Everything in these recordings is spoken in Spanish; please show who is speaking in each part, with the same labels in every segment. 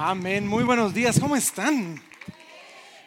Speaker 1: Amén. Muy buenos días. ¿Cómo están?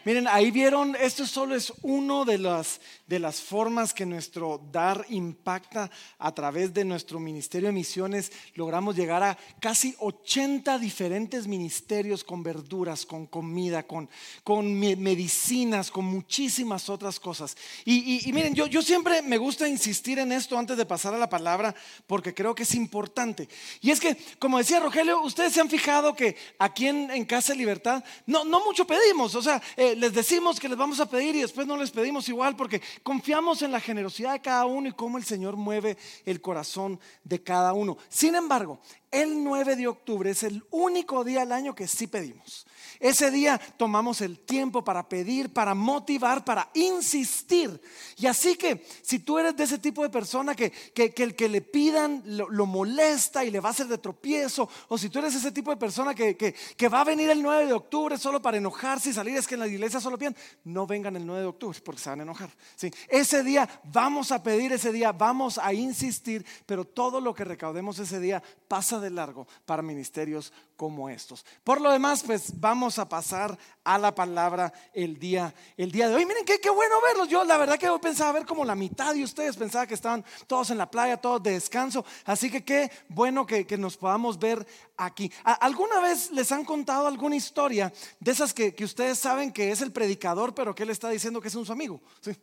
Speaker 1: Miren, ahí vieron, esto solo es uno de las, de las formas que nuestro dar impacta a través de nuestro Ministerio de Misiones. Logramos llegar a casi 80 diferentes ministerios con verduras, con comida, con, con medicinas, con muchísimas otras cosas. Y, miren, yo, yo siempre me gusta insistir en esto antes de pasar a la palabra porque creo que es importante. Y es que, como decía Rogelio, ustedes se han fijado que aquí en, en Casa Libertad no, no mucho pedimos, o sea... Eh, les decimos que les vamos a pedir y después no les pedimos igual porque confiamos en la generosidad de cada uno y cómo el Señor mueve el corazón de cada uno. Sin embargo, el 9 de octubre es el único día al año que sí pedimos. Ese día tomamos el tiempo para pedir, para motivar, para insistir. Y así que si tú eres de ese tipo de persona que, el que le pidan lo, molesta y le va a hacer de tropiezo, o si tú eres ese tipo de persona que, que, va a venir el 9 de octubre solo para enojarse y salir, es que en la iglesia solo piden, no vengan el 9 de octubre porque se van a enojar. ¿sí? Ese día vamos a pedir, ese día vamos a insistir, pero todo lo que recaudemos ese día pasa de largo para ministerios como estos. Por lo demás, pues vamos a pasar a la palabra el día, el día de hoy. Miren qué, qué bueno verlos. Yo la verdad que hoy pensaba ver como la mitad de ustedes, pensaba que estaban todos en la playa, todos de descanso. Así que qué bueno que, nos podamos ver aquí. ¿Alguna vez les han contado alguna historia de esas que, que ustedes saben que es el predicador, pero que él está diciendo que es un su amigo? Sí.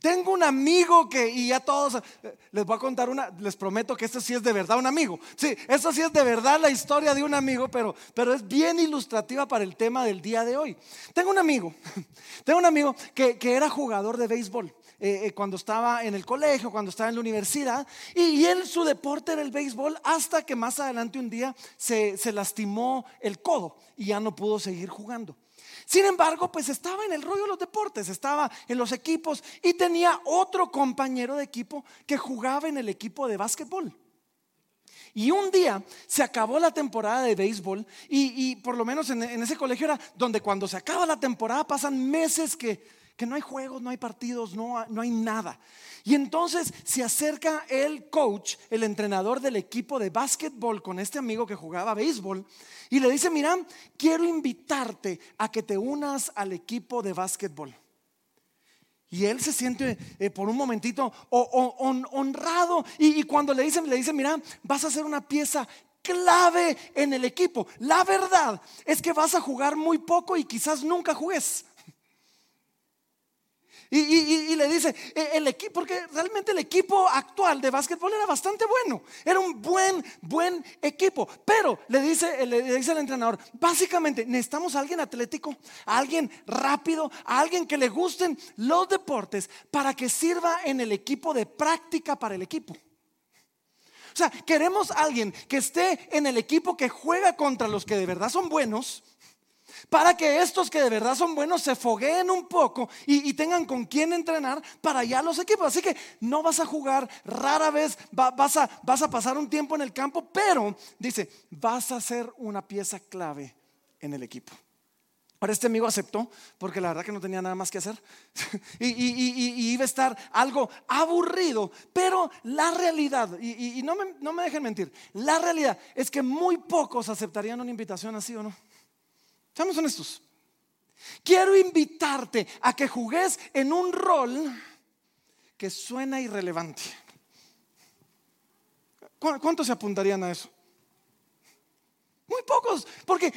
Speaker 1: Tengo un amigo que, y ya todos, eh, les voy a contar una, les prometo que esto sí es de verdad un amigo. Sí, esto sí es de verdad la historia de un amigo, pero, pero es bien ilustrativa para el tema del día de hoy. Tengo un amigo, tengo un amigo que, era jugador de béisbol. Eh, eh, cuando estaba en el colegio, cuando estaba en la universidad, y, él su deporte era el béisbol hasta que más adelante un día se, se lastimó el codo y ya no pudo seguir jugando. Sin embargo, pues estaba en el rollo de los deportes, estaba en los equipos y tenía otro compañero de equipo que jugaba en el equipo de básquetbol. Y un día se acabó la temporada de béisbol y, por lo menos en, ese colegio era donde cuando se acaba la temporada pasan meses que, no hay juegos, no hay partidos, no, no hay nada. Y entonces se acerca el coach, el entrenador del equipo de básquetbol con este amigo que jugaba béisbol y le dice, mira, quiero invitarte a que te unas al equipo de básquetbol. Y él se siente eh, por un momentito honrado. Y, cuando le dicen, le dicen, mira, vas a ser una pieza clave en el equipo. La verdad es que vas a jugar muy poco y quizás nunca juegues. Y, le dice, e, el equipo, porque realmente el equipo actual de básquetbol era bastante bueno, era un buen, buen equipo. Pero le dice, le dice el entrenador, básicamente necesitamos a alguien atlético, a alguien rápido, a alguien que le gusten los deportes para que sirva en el equipo de práctica para el equipo. O sea, queremos a alguien que esté en el equipo que juega contra los que de verdad son buenos para que estos que de verdad son buenos se fogueen un poco y, tengan con quién entrenar para allá los equipos. Así que no vas a jugar, rara vez vas, a, pasar un tiempo en el campo, pero dice, vas a ser una pieza clave en el equipo. Ahora este amigo aceptó porque la verdad que no tenía nada más que hacer y, y, iba a estar algo aburrido, pero la realidad, y, no, me, no me dejen mentir, la realidad es que muy pocos aceptarían una invitación así o no. Seamos honestos. Quiero invitarte a que jugues en un rol que suena irrelevante. ¿Cuántos se apuntarían a eso? Muy pocos, porque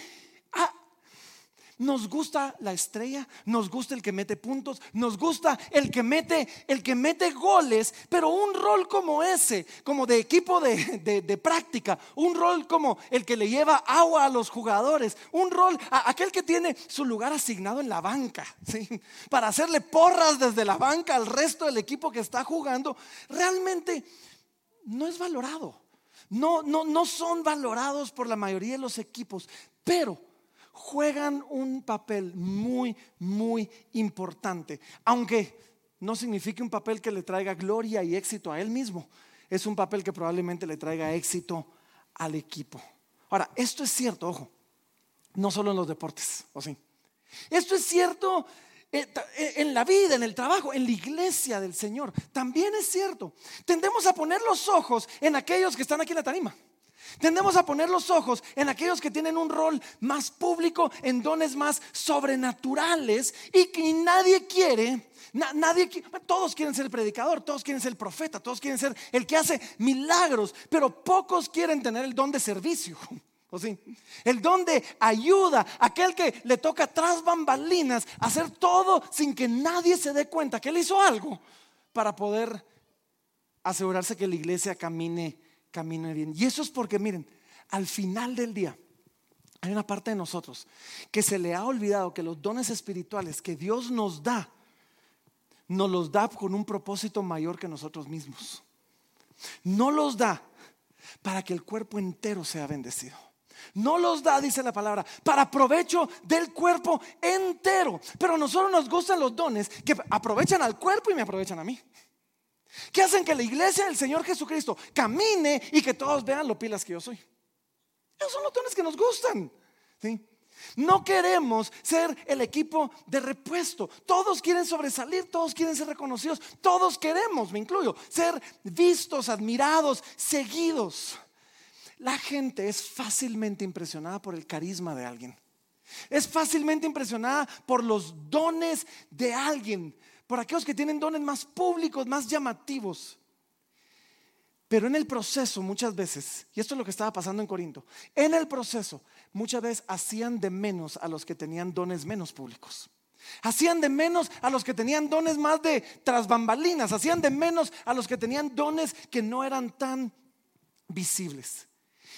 Speaker 1: nos gusta la estrella, nos gusta el que mete puntos, nos gusta el que mete, el que mete goles, pero un rol como ese, como de equipo de, práctica, un rol como el que le lleva agua a los jugadores, un rol, aquel que tiene su lugar asignado en la banca, para hacerle porras desde la banca al resto del equipo que está jugando, realmente no es valorado. No, no, no son valorados por la mayoría de los equipos, pero juegan un papel muy, muy importante. Aunque no signifique un papel que le traiga gloria y éxito a él mismo, es un papel que probablemente le traiga éxito al equipo. Ahora, esto es cierto, ojo, no solo en los deportes, ¿o sí? Esto es cierto eh, eh, en la vida, en el trabajo, en la iglesia del Señor. También es cierto. Tendemos a poner los ojos en aquellos que están aquí en la tarima Tendemos a poner los ojos en aquellos que tienen un rol más público, en dones más sobrenaturales y que nadie quiere, nadie, todos quieren ser el predicador, todos quieren ser el profeta, todos quieren ser el que hace milagros, pero pocos quieren tener el don de servicio. ¿O sí? El don de ayuda, aquel que le toca tras bambalinas hacer todo sin que nadie se dé cuenta que él hizo algo para poder asegurarse que la iglesia camine camine bien. Y eso es porque, miren, al final del día, hay una parte de nosotros que se le ha olvidado que los dones espirituales que Dios nos da, nos los da con un propósito mayor que nosotros mismos. No los da para que el cuerpo entero sea bendecido. No los da, dice la palabra, para provecho del cuerpo entero. Pero a nosotros nos gustan los dones que aprovechan al cuerpo y me aprovechan a mí que hacen que la iglesia del Señor Jesucristo camine y que todos vean lo pilas que yo soy. Esos son los dones que nos gustan. No queremos ser el equipo de repuesto. Todos quieren sobresalir, todos quieren ser reconocidos, todos queremos, me incluyo, ser vistos, admirados, seguidos. La gente es fácilmente impresionada por el carisma de alguien. Es fácilmente impresionada por los dones de alguien por aquellos que tienen dones más públicos, más llamativos. Pero en el proceso muchas veces, y esto es lo que estaba pasando en Corinto, en el proceso muchas veces hacían de menos a los que tenían dones menos públicos. Hacían de menos a los que tenían dones más de tras bambalinas, hacían de menos a los que tenían dones que no eran tan visibles.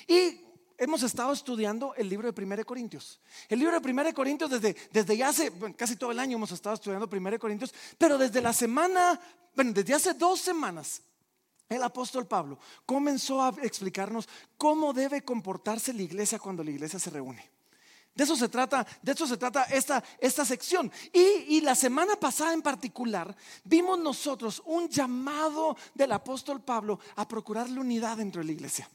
Speaker 1: Y hemos estado estudiando el libro de 1 Corintios. El libro de 1 Corintios desde, desde ya hace, casi todo el año hemos estado estudiando 1 Corintios, pero desde la semana, bueno, desde hace dos semanas, el apóstol Pablo comenzó a explicarnos cómo debe comportarse la iglesia cuando la iglesia se reúne. De eso se trata, de eso se trata esta, esta sección. Y, y, la semana pasada en particular vimos nosotros un llamado del apóstol Pablo a procurar la unidad dentro de la iglesia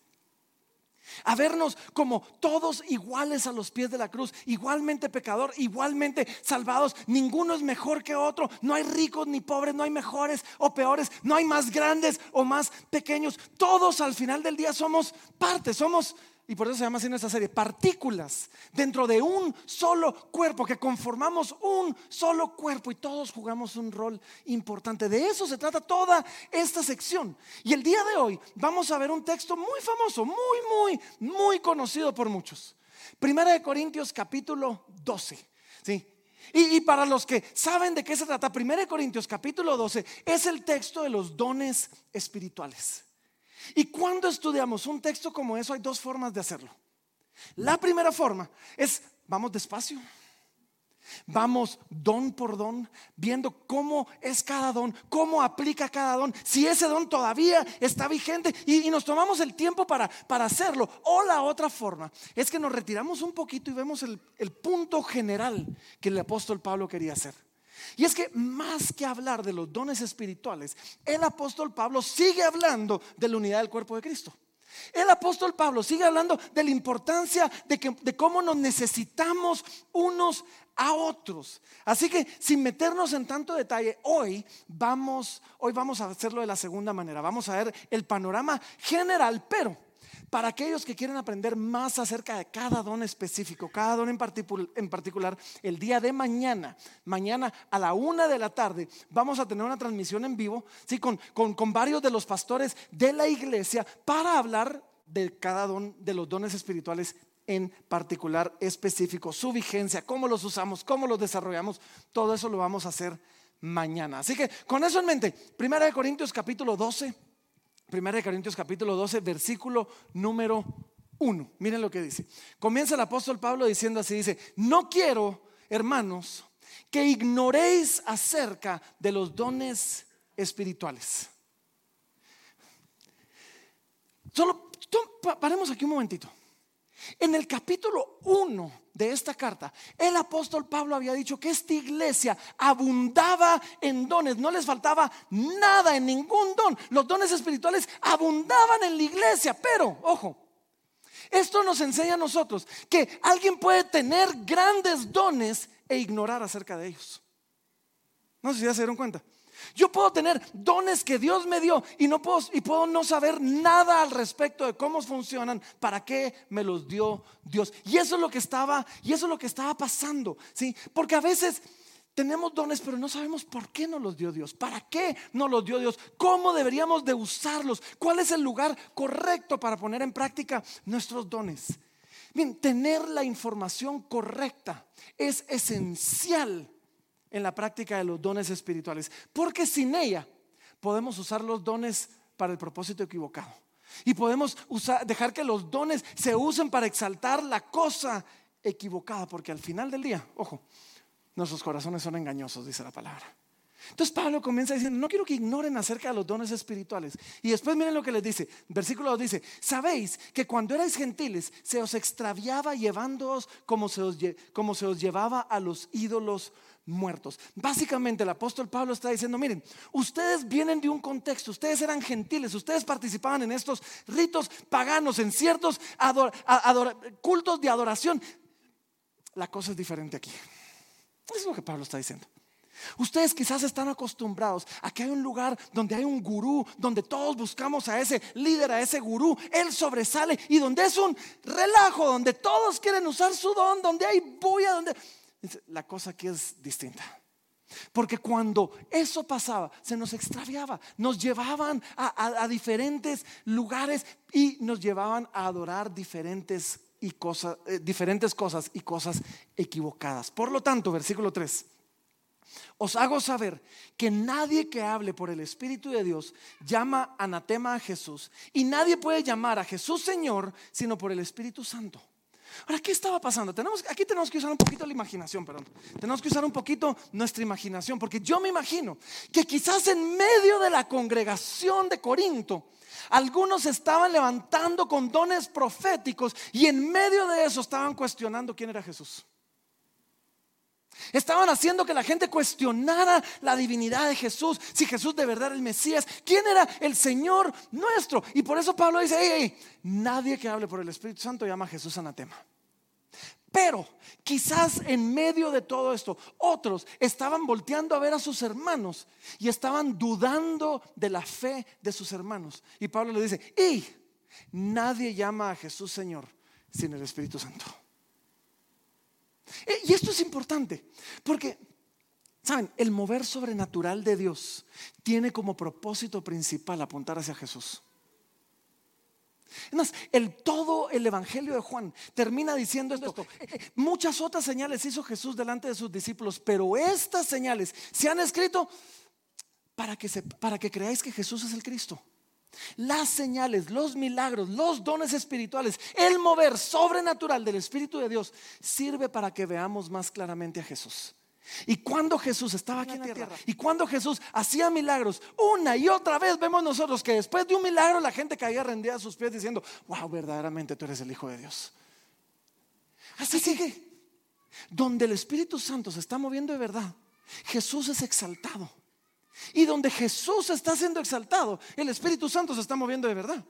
Speaker 1: a vernos como todos iguales a los pies de la cruz, igualmente pecador, igualmente salvados. Ninguno es mejor que otro. No hay ricos ni pobres, no hay mejores o peores, no hay más grandes o más pequeños. Todos al final del día somos parte, somos y por eso se llama así nuestra serie, partículas dentro de un solo cuerpo, que conformamos un solo cuerpo y todos jugamos un rol importante. De eso se trata toda esta sección. Y el día de hoy vamos a ver un texto muy famoso, muy, muy, muy conocido por muchos. Primera de Corintios capítulo 12. ¿sí? Y, y, para los que saben de qué se trata, Primera de Corintios capítulo 12 es el texto de los dones espirituales. Y cuando estudiamos un texto como eso, hay dos formas de hacerlo. La primera forma es, vamos despacio. Vamos don por don, viendo cómo es cada don, cómo aplica cada don, si ese don todavía está vigente y, nos tomamos el tiempo para, para, hacerlo. O la otra forma es que nos retiramos un poquito y vemos el, el punto general que el apóstol Pablo quería hacer. Y es que más que hablar de los dones espirituales, el apóstol Pablo sigue hablando de la unidad del cuerpo de Cristo. El apóstol Pablo sigue hablando de la importancia de, que, de cómo nos necesitamos unos a otros. Así que sin meternos en tanto detalle, hoy vamos, hoy vamos a hacerlo de la segunda manera. Vamos a ver el panorama general, pero para aquellos que quieren aprender más acerca de cada don específico, cada don en, particular, el día de mañana, mañana a la una de la tarde, vamos a tener una transmisión en vivo ¿sí? con, con varios de los pastores de la iglesia para hablar de cada don, de los dones espirituales en particular específico, su vigencia, cómo los usamos, cómo los desarrollamos, todo eso lo vamos a hacer mañana. Así que con eso en mente, Primera de Corintios capítulo 12 Primera de Corintios capítulo 12, versículo número 1. Miren lo que dice. Comienza el apóstol Pablo diciendo así, dice, no quiero, hermanos, que ignoréis acerca de los dones espirituales. Solo paremos aquí un momentito. En el capítulo 1 de esta carta, el apóstol Pablo había dicho que esta iglesia abundaba en dones, no les faltaba nada en ningún don. Los dones espirituales abundaban en la iglesia, pero, ojo, esto nos enseña a nosotros que alguien puede tener grandes dones e ignorar acerca de ellos. No sé si ya se dieron cuenta. Yo puedo tener dones que Dios me dio y no puedo y puedo no saber nada al respecto de cómo funcionan, para qué me los dio Dios. Y eso es lo que estaba y eso es lo que estaba pasando, ¿sí? Porque a veces tenemos dones, pero no sabemos por qué nos los dio Dios, para qué nos los dio Dios, cómo deberíamos de usarlos, cuál es el lugar correcto para poner en práctica nuestros dones. Bien, tener la información correcta es esencial en la práctica de los dones espirituales, porque sin ella podemos usar los dones para el propósito equivocado. Y podemos dejar que los dones se usen para exaltar la cosa equivocada, porque al final del día, ojo, nuestros corazones son engañosos, dice la palabra. Entonces Pablo comienza diciendo, no quiero que ignoren acerca de los dones espirituales. Y después miren lo que les dice. Versículo 2 dice, sabéis que cuando erais gentiles se os extraviaba llevándoos como se os, como se os llevaba a los ídolos muertos. Básicamente el apóstol Pablo está diciendo, miren, ustedes vienen de un contexto, ustedes eran gentiles, ustedes participaban en estos ritos paganos, en ciertos cultos de adoración. La cosa es diferente aquí. Es lo que Pablo está diciendo. Ustedes quizás están acostumbrados a que hay un lugar donde hay un gurú, donde todos buscamos a ese líder, a ese gurú, él sobresale y donde es un relajo, donde todos quieren usar su don, donde hay bulla, donde la cosa aquí es distinta. Porque cuando eso pasaba, se nos extraviaba, nos llevaban a, diferentes lugares y nos llevaban a adorar diferentes, y cosas, eh, diferentes cosas y cosas equivocadas. Por lo tanto, versículo 3. Os hago saber que nadie que hable por el Espíritu de Dios llama anatema a Jesús y nadie puede llamar a Jesús Señor sino por el Espíritu Santo. Ahora, ¿qué estaba pasando? Tenemos, aquí tenemos que usar un poquito la imaginación, perdón. Tenemos que usar un poquito nuestra imaginación, porque yo me imagino que quizás en medio de la congregación de Corinto, algunos estaban levantando con dones proféticos y en medio de eso estaban cuestionando quién era Jesús. Estaban haciendo que la gente cuestionara la divinidad de Jesús, si Jesús de verdad era el Mesías, quién era el Señor nuestro. Y por eso Pablo dice, nadie que hable por el Espíritu Santo llama a Jesús anatema. Pero quizás en medio de todo esto, otros estaban volteando a ver a sus hermanos y estaban dudando de la fe de sus hermanos. Y Pablo le dice, y nadie llama a Jesús Señor sin el Espíritu Santo. Eh, y esto es importante, porque, ¿saben? El mover sobrenatural de Dios tiene como propósito principal apuntar hacia Jesús. Es el todo el Evangelio de Juan termina diciendo esto. Eh, eh, muchas otras señales hizo Jesús delante de sus discípulos, pero estas señales se han escrito para que, para que creáis que Jesús es el Cristo. Las señales, los milagros, los dones espirituales, el mover sobrenatural del Espíritu de Dios sirve para que veamos más claramente a Jesús. Y cuando Jesús estaba aquí en la tierra, y cuando Jesús hacía milagros, una y otra vez vemos nosotros que después de un milagro la gente caía rendida a sus pies diciendo, wow, verdaderamente tú eres el Hijo de Dios. Así sigue. Donde el Espíritu Santo se está moviendo de verdad, Jesús es exaltado. Y donde Jesús está siendo exaltado, el Espíritu Santo se está moviendo de verdad.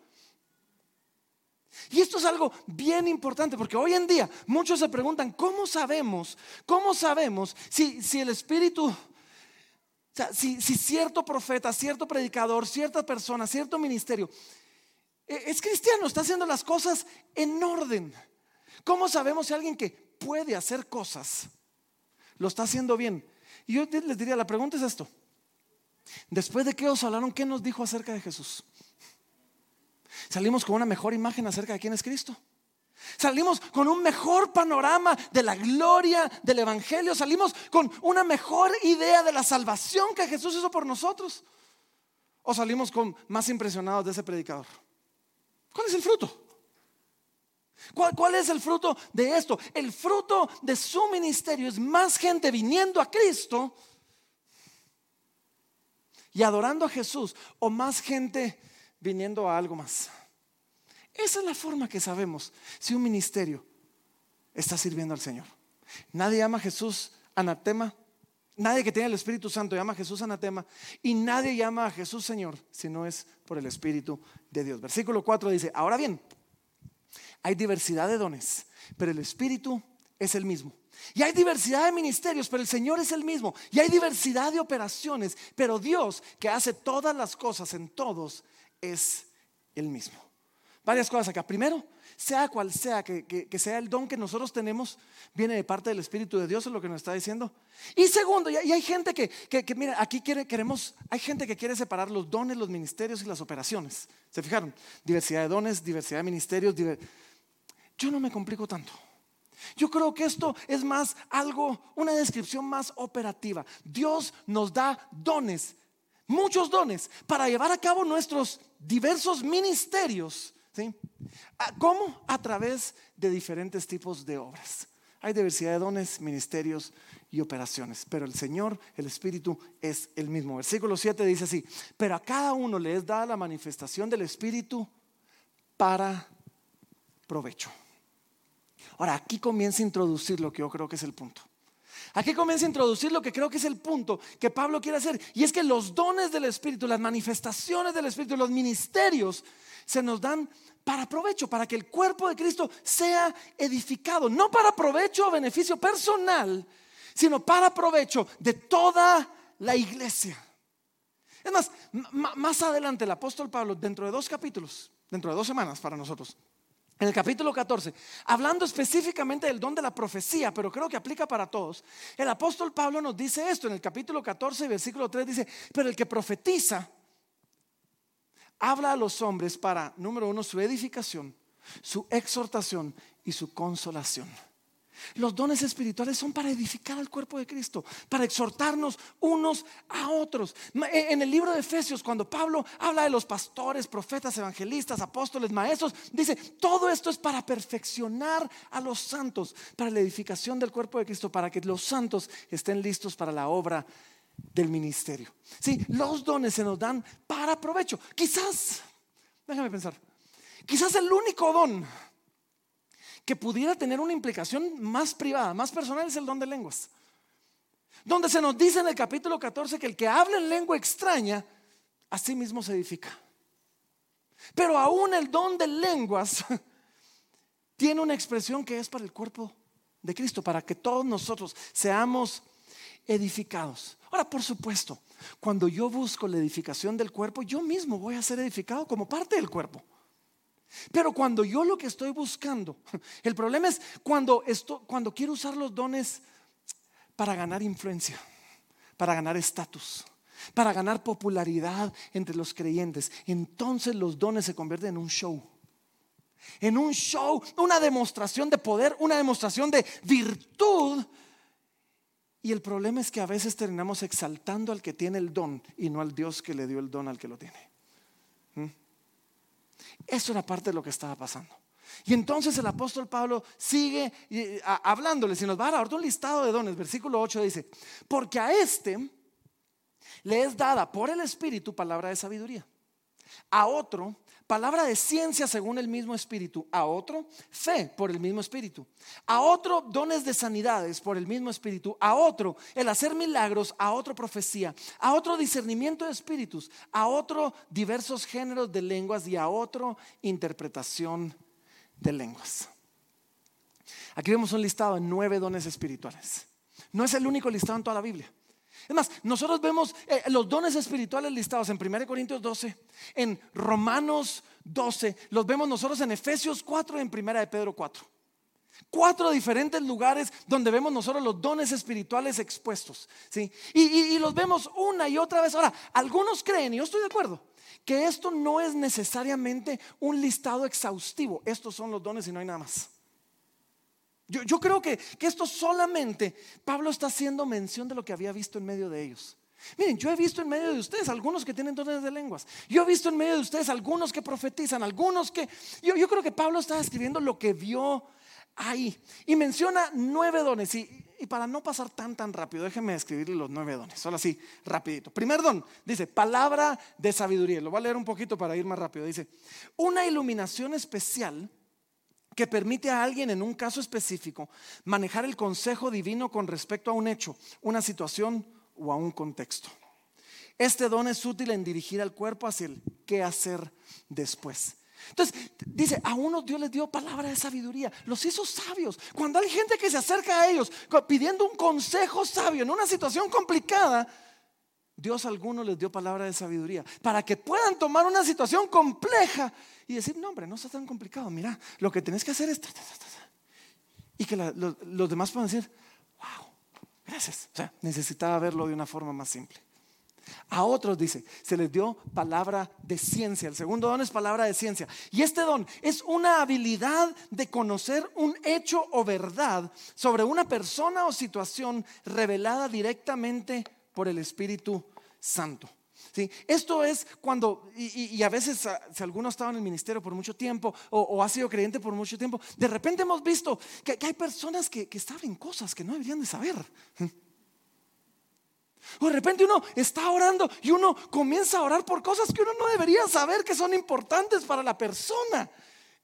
Speaker 1: Y esto es algo bien importante porque hoy en día muchos se preguntan, ¿cómo sabemos? ¿Cómo sabemos si, si el Espíritu, si, si cierto profeta, cierto predicador, cierta persona, cierto ministerio e, es cristiano, está haciendo las cosas en orden? ¿Cómo sabemos si alguien que puede hacer cosas lo está haciendo bien? Y yo les diría, la pregunta es esto. Después de que os hablaron, ¿qué nos dijo acerca de Jesús? Salimos con una mejor imagen acerca de quién es Cristo. Salimos con un mejor panorama de la gloria del Evangelio. Salimos con una mejor idea de la salvación que Jesús hizo por nosotros. O salimos con más impresionados de ese predicador. ¿Cuál es el fruto? ¿Cuál, ¿Cuál, es el fruto de esto? El fruto de su ministerio es más gente viniendo a Cristo y adorando a Jesús o más gente viniendo a algo más. Esa es la forma que sabemos si un ministerio está sirviendo al Señor. Nadie llama a Jesús anatema. Nadie que tenga el Espíritu Santo llama a Jesús anatema. Y nadie llama a Jesús Señor si no es por el Espíritu de Dios. Versículo 4 dice, ahora bien, hay diversidad de dones, pero el Espíritu es el mismo. Y hay diversidad de ministerios, pero el Señor es el mismo. Y hay diversidad de operaciones, pero Dios que hace todas las cosas en todos es el mismo. Varias cosas acá. Primero, sea cual sea, que, sea el don que nosotros tenemos, viene de parte del Espíritu de Dios, es lo que nos está diciendo. Y segundo, y hay gente que, que, mira, aquí queremos, hay gente que quiere separar los dones, los ministerios y las operaciones. ¿Se fijaron? Diversidad de dones, diversidad de ministerios. Yo no me complico tanto. Yo creo que esto es más algo, una descripción más operativa. Dios nos da dones, muchos dones, para llevar a cabo nuestros diversos ministerios. ¿sí? ¿Cómo? A través de diferentes tipos de obras. Hay diversidad de dones, ministerios y operaciones, pero el Señor, el Espíritu, es el mismo. Versículo 7 dice así, pero a cada uno le es dada la manifestación del Espíritu para provecho. Ahora, aquí comienza a introducir lo que yo creo que es el punto. Aquí comienza a introducir lo que creo que es el punto que Pablo quiere hacer. Y es que los dones del Espíritu, las manifestaciones del Espíritu, los ministerios, se nos dan para provecho, para que el cuerpo de Cristo sea edificado. No para provecho o beneficio personal, sino para provecho de toda la iglesia. Es más, más adelante el apóstol Pablo, dentro de dos capítulos, dentro de dos semanas para nosotros, en el capítulo 14, hablando específicamente del don de la profecía, pero creo que aplica para todos, el apóstol Pablo nos dice esto en el capítulo 14, versículo 3, dice, pero el que profetiza habla a los hombres para, número uno, su edificación, su exhortación y su consolación. Los dones espirituales son para edificar al cuerpo de Cristo, para exhortarnos unos a otros. E, en el libro de Efesios, cuando Pablo habla de los pastores, profetas, evangelistas, apóstoles, maestros, dice, todo esto es para perfeccionar a los santos, para la edificación del cuerpo de Cristo, para que los santos estén listos para la obra del ministerio. Sí, los dones se nos dan para provecho. Quizás, déjame pensar, quizás el único don que pudiera tener una implicación más privada, más personal, es el don de lenguas. Donde se nos dice en el capítulo 14 que el que habla en lengua extraña, a sí mismo se edifica. Pero aún el don de lenguas tiene una expresión que es para el cuerpo de Cristo, para que todos nosotros seamos edificados. Ahora, por supuesto, cuando yo busco la edificación del cuerpo, yo mismo voy a ser edificado como parte del cuerpo. Pero cuando yo lo que estoy buscando, el problema es cuando, esto, cuando quiero usar los dones para ganar influencia, para ganar estatus, para ganar popularidad entre los creyentes, entonces los dones se convierten en un show. En un show, una demostración de poder, una demostración de virtud. Y el problema es que a veces terminamos exaltando al que tiene el don y no al Dios que le dio el don al que lo tiene. ¿Mm? Eso era parte de lo que estaba pasando. Y entonces el apóstol Pablo sigue hablándoles y nos va a dar un listado de dones. Versículo 8 dice, porque a este le es dada por el Espíritu palabra de sabiduría, a otro palabra de ciencia según el mismo espíritu, a otro fe por el mismo espíritu, a otro dones de sanidades por el mismo espíritu, a otro el hacer milagros, a otro profecía, a otro discernimiento de espíritus, a otro diversos géneros de lenguas y a otro interpretación de lenguas. Aquí vemos un listado de nueve dones espirituales. No es el único listado en toda la Biblia. Es más, nosotros vemos eh, los dones espirituales listados en 1 Corintios 12, en Romanos 12, los vemos nosotros en Efesios 4 y en 1 de Pedro 4. Cuatro diferentes lugares donde vemos nosotros los dones espirituales expuestos. ¿sí? Y, y los vemos una y otra vez. Ahora, algunos creen, y yo estoy de acuerdo, que esto no es necesariamente un listado exhaustivo. Estos son los dones y no hay nada más. Yo, creo que, que esto solamente Pablo está haciendo mención de lo que había visto en medio de ellos. Miren, yo he visto en medio de ustedes algunos que tienen dones de lenguas. Yo he visto en medio de ustedes algunos que profetizan, algunos que... Yo, creo que Pablo está escribiendo lo que vio ahí. Y menciona nueve dones. Y, y para no pasar tan, tan rápido, déjenme escribirle los nueve dones. Solo así, rapidito. Primer don, dice, palabra de sabiduría. Lo voy a leer un poquito para ir más rápido. Dice, una iluminación especial que permite a alguien en un caso específico manejar el consejo divino con respecto a un hecho, una situación o a un contexto. Este don es útil en dirigir al cuerpo hacia el qué hacer después. Entonces, dice, a uno Dios les dio palabra de sabiduría, los hizo sabios. Cuando hay gente que se acerca a ellos pidiendo un consejo sabio en una situación complicada, Dios a algunos les dio palabra de sabiduría para que puedan tomar una situación compleja y decir, no hombre, no está tan complicado, mira, lo que tenés que hacer es... Y que los demás puedan decir, wow, gracias. O sea, necesitaba verlo de una forma más simple. A otros, dice, se les dio palabra de ciencia. El segundo don es palabra de ciencia. Y este don es una habilidad de conocer un hecho o verdad sobre una persona o situación revelada directamente por el Espíritu Santo. ¿Sí? Esto es cuando, y, a veces ah, si alguno ha estado en el ministerio por mucho tiempo o, ha sido creyente por mucho tiempo, de repente hemos visto que, hay personas que, que saben cosas que no deberían de saber. O de repente uno está orando y uno comienza a orar por cosas que uno no debería saber que son importantes para la persona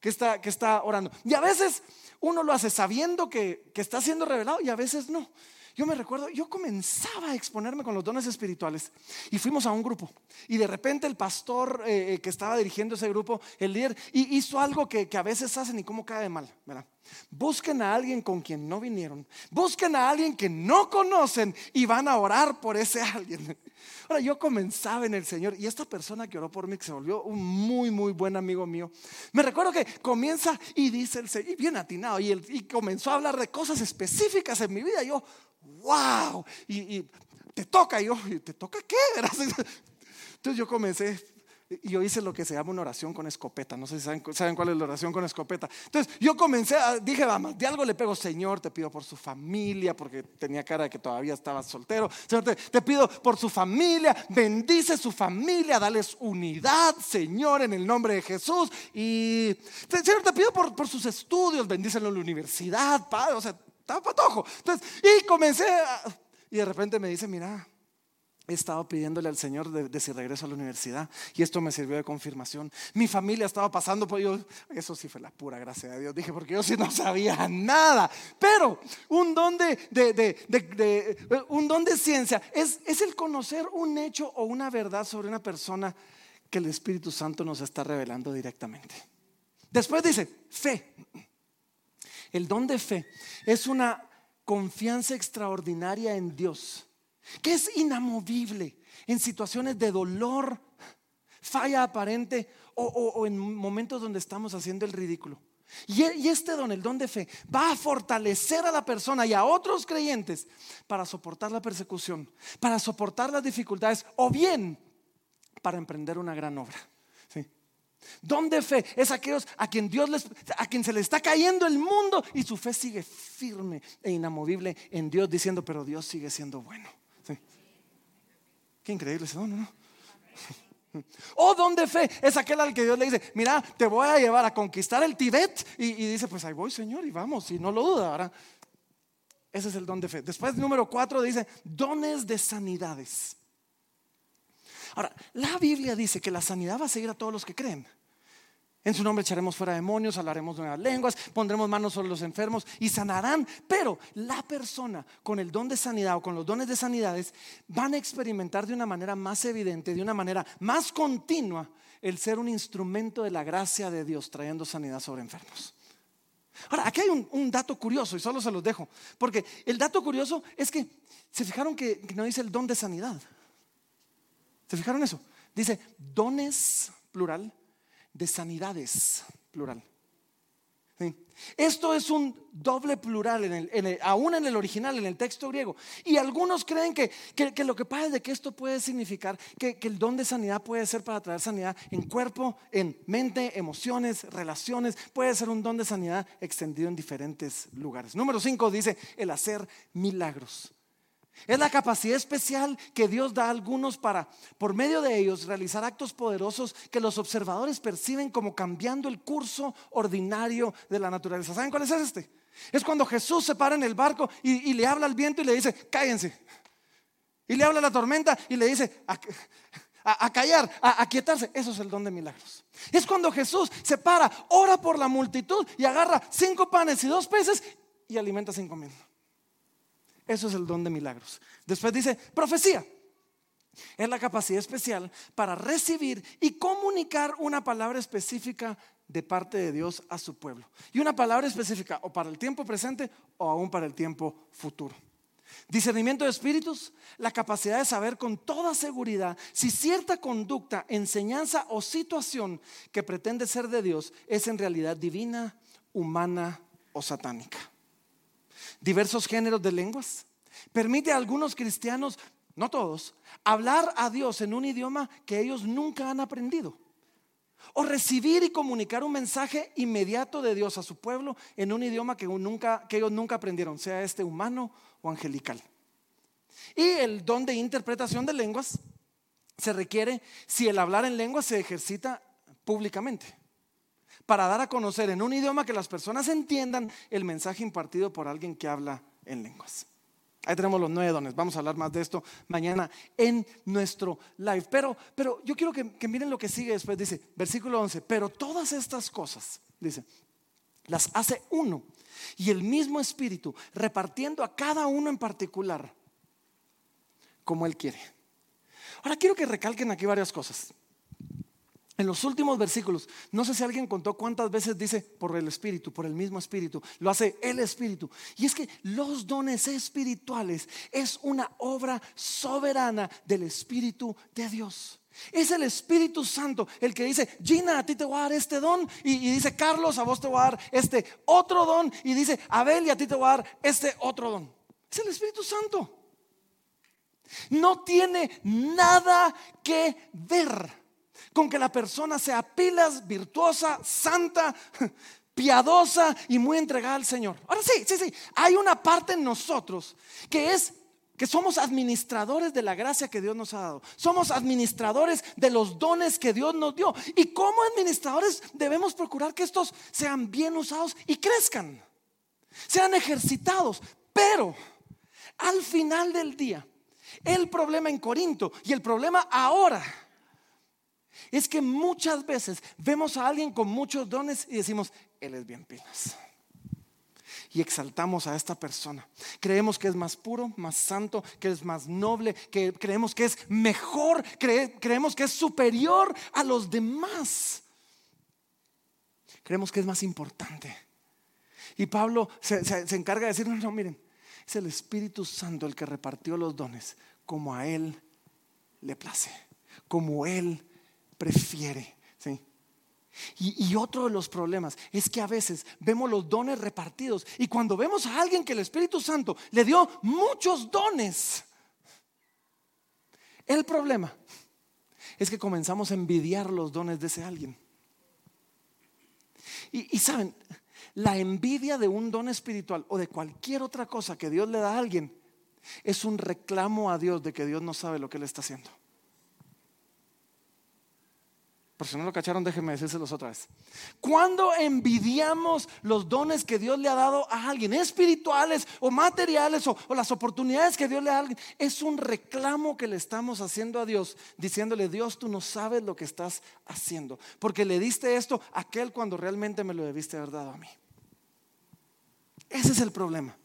Speaker 1: que está, que está orando. Y a veces uno lo hace sabiendo que, que está siendo revelado y a veces no. Yo me recuerdo, yo comenzaba a exponerme con los dones espirituales y fuimos a un grupo. Y de repente el pastor eh, eh, que estaba dirigiendo ese grupo, el líder, hizo algo que, a veces hacen y cómo cae de mal. ¿verdad? Busquen a alguien con quien no vinieron. Busquen a alguien que no conocen y van a orar por ese alguien. Ahora yo comenzaba en el Señor y esta persona que oró por mí, que se volvió un muy, muy buen amigo mío, me recuerdo que comienza y dice el Señor, y bien atinado, y, y comenzó a hablar de cosas específicas en mi vida. Y yo, wow, y, te toca, y yo, ¿te toca qué? Entonces yo comencé, y yo hice lo que se llama una oración con escopeta. No sé si saben, cuál es la oración con escopeta. Entonces yo comencé, dije, vamos, de algo le pego, Señor, te pido por su familia, porque tenía cara de que todavía estaba soltero. Señor, te, pido por su familia, bendice su familia, dales unidad, Señor, en el nombre de Jesús. Y, Señor, te pido por, por sus estudios, bendícelo en la universidad, Padre. O sea, estaba patojo. Entonces, y comencé y de repente me dice, mira, he estado pidiéndole al Señor de, si regreso a la universidad y esto me sirvió de confirmación. Mi familia estaba pasando por yo, eso sí fue la pura gracia de Dios. Dije, porque yo sí no sabía nada. Pero un don de, de, un don de ciencia es, es el conocer un hecho o una verdad sobre una persona que el Espíritu Santo nos está revelando directamente. Después dice, fe. El don de fe es una confianza extraordinaria en Dios, que es inamovible en situaciones de dolor, falla aparente o, en momentos donde estamos haciendo el ridículo. Y, y este don, el don de fe, va a fortalecer a la persona y a otros creyentes para soportar la persecución, para soportar las dificultades o bien para emprender una gran obra. Don de fe es aquellos a quien Dios les, a quien se le está cayendo el mundo y su fe sigue firme e inamovible en Dios diciendo, pero Dios sigue siendo bueno. Qué increíble ese don, ¿no? O don de fe es aquel al que Dios le dice, mira, te voy a llevar a conquistar el Tibet. Y, dice, pues ahí voy, Señor, y vamos, y no lo duda. Ahora, ese es el don de fe. Después, número cuatro, dice, dones de sanidades. Ahora, la Biblia dice que la sanidad va a seguir a todos los que creen. En su nombre echaremos fuera demonios, hablaremos nuevas lenguas, pondremos manos sobre los enfermos y sanarán. Pero la persona con el don de sanidad o con los dones de sanidades van a experimentar de una manera más evidente, de una manera más continua, el ser un instrumento de la gracia de Dios trayendo sanidad sobre enfermos. Ahora, aquí hay un, dato curioso y solo se los dejo, porque el dato curioso es que se fijaron que no dice el don de sanidad. ¿Se fijaron eso? Dice dones, plural, de sanidades, plural. Esto es un doble plural, en aún en el original, en el texto griego. Y algunos creen que, lo que pasa es de que esto puede significar que, que, el don de sanidad puede ser para traer sanidad en cuerpo, en mente, emociones, relaciones. Puede ser un don de sanidad extendido en diferentes lugares. Número 5 dice el hacer milagros. Es la capacidad especial que Dios da a algunos para, por medio de ellos, realizar actos poderosos que los observadores perciben como cambiando el curso ordinario de la naturaleza. ¿Saben cuál es este? Es cuando Jesús se para en el barco y, le habla al viento y le dice, cállense. Y le habla a la tormenta y le dice, a, callar, a, a, quietarse. Eso es el don de milagros. Es cuando Jesús se para, ora por la multitud y agarra cinco panes y dos peces y alimenta cinco mil. Eso es el don de milagros. Después dice profecía. Es la capacidad especial para recibir y comunicar una palabra específica de parte de Dios a su pueblo. Y una palabra específica o para el tiempo presente o aún para el tiempo futuro. Discernimiento de espíritus, la capacidad de saber con toda seguridad si cierta conducta, enseñanza o situación que pretende ser de Dios es en realidad divina, humana o satánica. Diversos géneros de lenguas. Permite a algunos cristianos, no todos, hablar a Dios en un idioma que ellos nunca han aprendido. O recibir y comunicar un mensaje inmediato de Dios a su pueblo en un idioma que, nunca, que ellos nunca aprendieron, sea este humano o angelical. Y el don de interpretación de lenguas se requiere si el hablar en lenguas se ejercita públicamente para dar a conocer en un idioma que las personas entiendan el mensaje impartido por alguien que habla en lenguas. Ahí tenemos los nueve dones. Vamos a hablar más de esto mañana en nuestro live. Pero, pero yo quiero que, que miren lo que sigue después. Dice, versículo 11, pero todas estas cosas, dice, las hace uno y el mismo espíritu, repartiendo a cada uno en particular como él quiere. Ahora quiero que recalquen aquí varias cosas. En los últimos versículos, no sé si alguien contó cuántas veces dice por el Espíritu, por el mismo Espíritu, lo hace el Espíritu. Y es que los dones espirituales es una obra soberana del Espíritu de Dios. Es el Espíritu Santo el que dice, Gina, a ti te voy a dar este don. Y, dice, Carlos, a vos te voy a dar este otro don. Y dice, Abel, y a ti te voy a dar este otro don. Es el Espíritu Santo. No tiene nada que ver con que la persona sea pilas, virtuosa, santa, piadosa y muy entregada al Señor. Ahora sí, sí, sí, hay una parte en nosotros que es que somos administradores de la gracia que Dios nos ha dado. Somos administradores de los dones que Dios nos dio. Y como administradores debemos procurar que estos sean bien usados y crezcan. Sean ejercitados. Pero al final del día, el problema en Corinto y el problema ahora es que muchas veces vemos a alguien con muchos dones y decimos, Él es bien pilas. Y exaltamos a esta persona. Creemos que es más puro, más santo, que es más noble, que creemos que es mejor, creemos que es superior a los demás. Creemos que es más importante. Y Pablo se, encarga de decir, no, no, miren, es el Espíritu Santo el que repartió los dones como a Él le place, como Él prefiere. ¿sí? Y, otro de los problemas es que a veces vemos los dones repartidos y cuando vemos a alguien que el Espíritu Santo le dio muchos dones, el problema es que comenzamos a envidiar los dones de ese alguien. Y, y saben, la envidia de un don espiritual o de cualquier otra cosa que Dios le da a alguien es un reclamo a Dios de que Dios no sabe lo que Él está haciendo. Por si no lo cacharon, déjenme decírselos otra vez. Cuando envidiamos los dones que Dios le ha dado a alguien, espirituales o materiales o, las oportunidades que Dios le da a alguien, es un reclamo que le estamos haciendo a Dios, diciéndole, Dios, tú no sabes lo que estás haciendo, porque le diste esto a aquel cuando realmente me lo debiste haber dado a mí. Ese es el problema.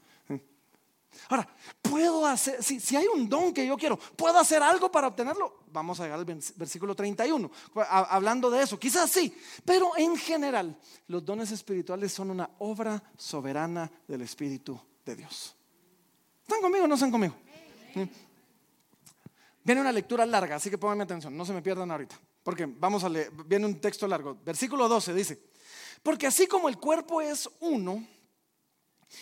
Speaker 1: Ahora, puedo hacer, si, hay un don que yo quiero, ¿puedo hacer algo para obtenerlo? Vamos a llegar al versículo 31, hablando de eso, quizás sí, pero en general los dones espirituales son una obra soberana del Espíritu de Dios. ¿Están conmigo o no están conmigo? Viene una lectura larga, así que pónganme atención, no se me pierdan ahorita, porque vamos a leer, viene un texto largo. Versículo 12 dice, porque así como el cuerpo es uno,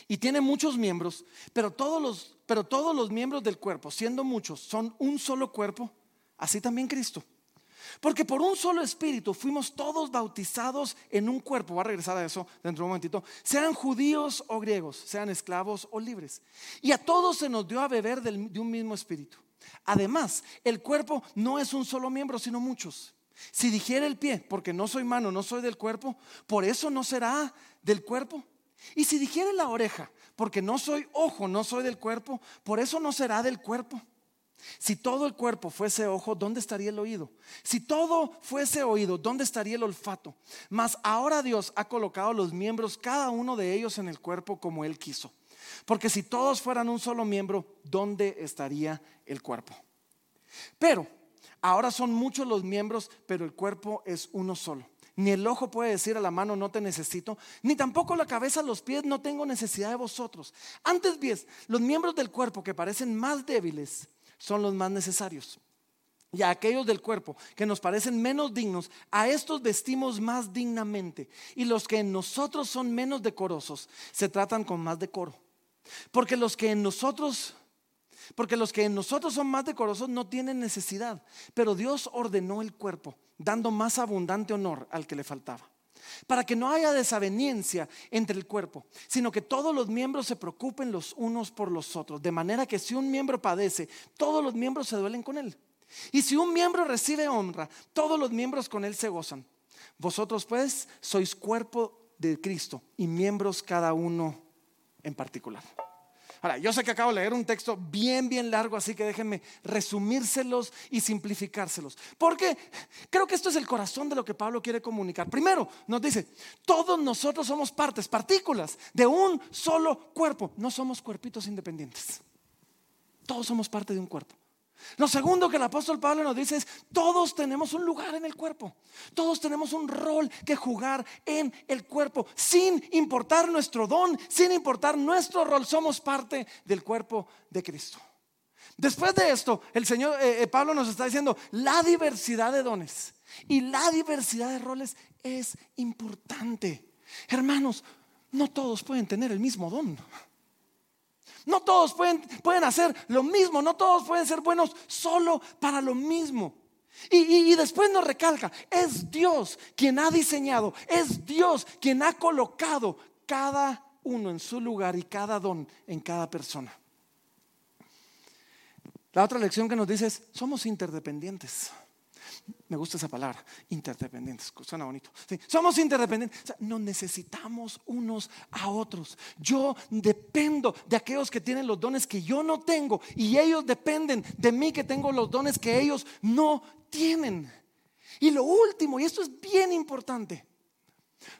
Speaker 1: y tiene muchos miembros, pero todos los, pero todos los miembros del cuerpo, siendo muchos, son un solo cuerpo, así también Cristo. Porque por un solo espíritu fuimos todos bautizados en un cuerpo. Voy a regresar a eso dentro de un momentito. Sean judíos o griegos, sean esclavos o libres. Y a todos se nos dio a beber de un mismo espíritu. Además, el cuerpo no es un solo miembro, sino muchos. Si dijera el pie, porque no soy mano, no soy del cuerpo, por eso no será del cuerpo. Y si dijere la oreja, porque no soy ojo, no soy del cuerpo, por eso no será del cuerpo. Si todo el cuerpo fuese ojo, ¿dónde estaría el oído? Si todo fuese oído, ¿dónde estaría el olfato? Mas ahora Dios ha colocado los miembros, cada uno de ellos en el cuerpo como Él quiso. Porque si todos fueran un solo miembro, ¿dónde estaría el cuerpo? Pero ahora son muchos los miembros, pero el cuerpo es uno solo. Ni el ojo puede decir a la mano no te necesito, ni tampoco la cabeza los pies no tengo necesidad de vosotros. Antes bien, los miembros del cuerpo que parecen más débiles son los más necesarios. Y a aquellos del cuerpo que nos parecen menos dignos, a estos vestimos más dignamente. Y los que en nosotros son menos decorosos, se tratan con más decoro. Porque los que en nosotros porque los que en nosotros son más decorosos no tienen necesidad, pero Dios ordenó el cuerpo, dando más abundante honor al que le faltaba. Para que no haya desaveniencia entre el cuerpo, sino que todos los miembros se preocupen los unos por los otros, de manera que si un miembro padece, todos los miembros se duelen con él. Y si un miembro recibe honra, todos los miembros con él se gozan. Vosotros pues sois cuerpo de Cristo y miembros cada uno en particular. Ahora, yo sé que acabo de leer un texto bien, bien largo, así que déjenme resumírselos y simplificárselos. Porque creo que esto es el corazón de lo que Pablo quiere comunicar. Primero, nos dice, todos nosotros somos partes, partículas de un solo cuerpo. No somos cuerpitos independientes. Todos somos parte de un cuerpo. Lo segundo que el apóstol Pablo nos dice es, todos tenemos un lugar en el cuerpo, todos tenemos un rol que jugar en el cuerpo, sin importar nuestro don, sin importar nuestro rol, somos parte del cuerpo de Cristo. Después de esto, el Señor eh, eh, Pablo nos está diciendo, la diversidad de dones y la diversidad de roles es importante. Hermanos, no todos pueden tener el mismo don. No todos pueden, pueden hacer lo mismo, no todos pueden ser buenos solo para lo mismo. Y, y, después nos recalca, es Dios quien ha diseñado, es Dios quien ha colocado cada uno en su lugar y cada don en cada persona. La otra lección que nos dice es, somos interdependientes. Me gusta esa palabra, interdependientes, suena bonito. somos interdependientes, nos necesitamos unos a otros. Yo dependo de aquellos que tienen los dones que yo no tengo y ellos dependen de mí que tengo los dones que ellos no tienen. Y lo último, y esto es bien importante,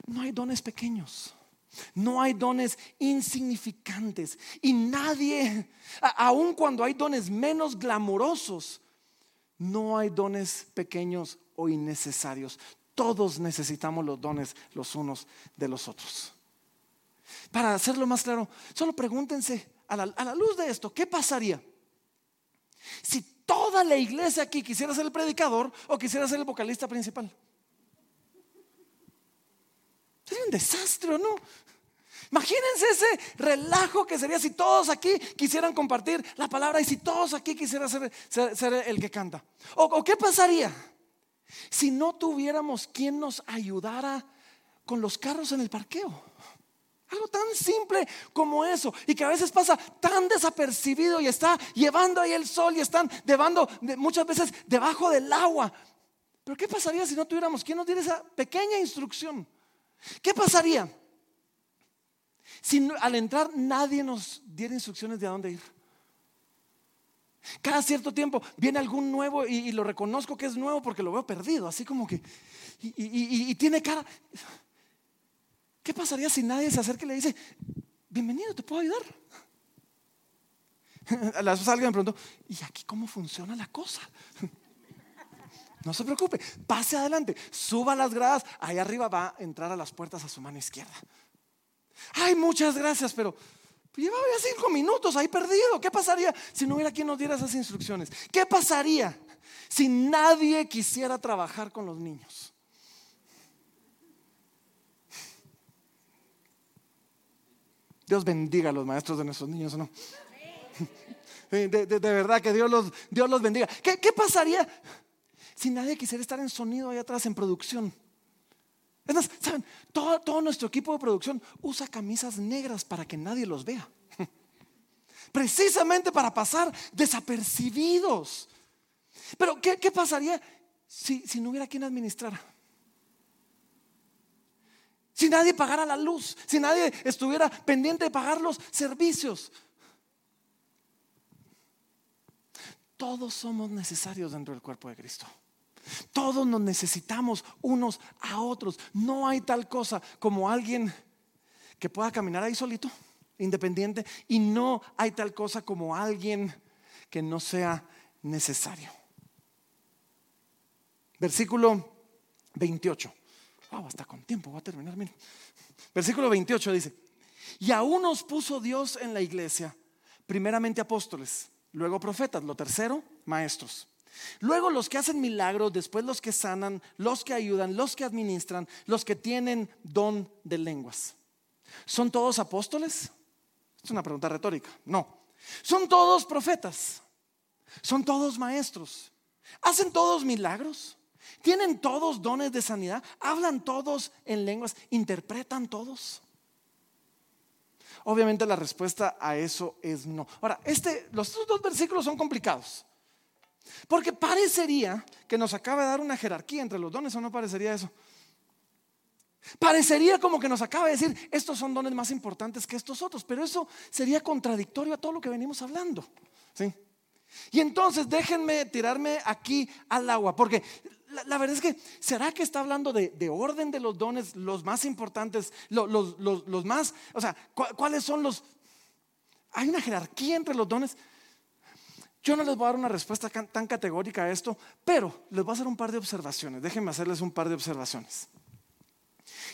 Speaker 1: no hay dones pequeños. No hay dones insignificantes y nadie, aun cuando hay dones menos glamorosos, no hay dones pequeños o innecesarios. Todos necesitamos los dones los unos de los otros. Para hacerlo más claro, solo pregúntense a la, luz de esto, ¿qué pasaría si toda la iglesia aquí quisiera ser el predicador o quisiera ser el vocalista principal? Sería un desastre, ¿no? Imagínense ese relajo que sería si todos aquí quisieran compartir la palabra y si todos aquí quisieran ser, el que canta. O, qué pasaría si no tuviéramos quien nos ayudara con los carros en el parqueo? Algo tan simple como eso y que a veces pasa tan desapercibido y está llevando ahí el sol y están llevando muchas veces debajo del agua. Pero ¿qué pasaría si no tuviéramos quien nos diera esa pequeña instrucción? ¿Qué pasaría si al entrar nadie nos diera instrucciones de a dónde ir. Cada cierto tiempo viene algún nuevo y, lo reconozco que es nuevo porque lo veo perdido, así como que, y, tiene cara. ¿Qué pasaría si nadie se acerca y le dice, bienvenido, te puedo ayudar? La alguien me preguntó, ¿y aquí cómo funciona la cosa? No se preocupe, pase adelante, suba las gradas, ahí arriba va a entrar a las puertas a su mano izquierda. Ay, muchas gracias, pero llevaba ya cinco minutos ahí perdido. ¿Qué pasaría si no hubiera quien nos diera esas instrucciones? ¿Qué pasaría si nadie quisiera trabajar con los niños? Dios bendiga a los maestros de nuestros niños, ¿no? De, verdad que Dios los, Dios los bendiga. ¿Qué, ¿Qué pasaría si nadie quisiera estar en sonido ahí atrás en producción? ¿Saben? Todo, todo nuestro equipo de producción usa camisas negras para que nadie los vea. Precisamente para pasar desapercibidos. Pero ¿qué, pasaría si, si no hubiera quien administrara? Si nadie pagara la luz, si nadie estuviera pendiente de pagar los servicios. Todos somos necesarios dentro del cuerpo de Cristo. Todos nos necesitamos unos a otros. No hay tal cosa como alguien que pueda caminar ahí solito, independiente, y no hay tal cosa como alguien que no sea necesario. Versículo 28. Wow, hasta con tiempo, voy a terminar. Versículo 28 dice, y aún nos puso Dios en la iglesia, primeramente apóstoles, luego profetas, lo tercero, maestros. Luego los que hacen milagros, después los que sanan, los que ayudan, los que administran, los que tienen don de lenguas. ¿Son todos apóstoles? Es una pregunta retórica. No. ¿Son todos profetas? ¿Son todos maestros? ¿Hacen todos milagros? ¿Tienen todos dones de sanidad? ¿Hablan todos en lenguas? ¿Interpretan todos? Obviamente la respuesta a eso es no. Ahora, este, los dos versículos son complicados. Porque parecería que nos acaba de dar una jerarquía entre los dones o no parecería eso. Parecería como que nos acaba de decir, estos son dones más importantes que estos otros, pero eso sería contradictorio a todo lo que venimos hablando. ¿sí? Y entonces déjenme tirarme aquí al agua, porque la, verdad es que, ¿será que está hablando de, orden de los dones, los más importantes, los, más, o sea, cuáles son los... Hay una jerarquía entre los dones. Yo no les voy a dar una respuesta tan categórica a esto, pero les voy a hacer un par de observaciones. Déjenme hacerles un par de observaciones.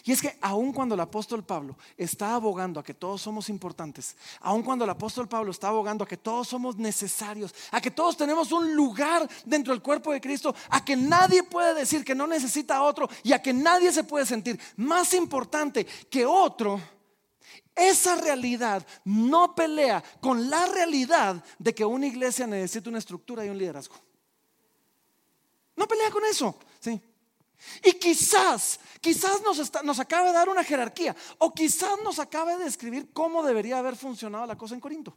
Speaker 1: Y es que aun cuando el apóstol Pablo está abogando a que todos somos importantes, aun cuando el apóstol Pablo está abogando a que todos somos necesarios, a que todos tenemos un lugar dentro del cuerpo de Cristo, a que nadie puede decir que no necesita a otro y a que nadie se puede sentir más importante que otro, esa realidad no pelea con la realidad de que una iglesia necesita una estructura y un liderazgo. No pelea con eso, ¿sí? Y quizás, quizás nos, acabe de dar una jerarquía o quizás nos acabe de describir cómo debería haber funcionado la cosa en Corinto.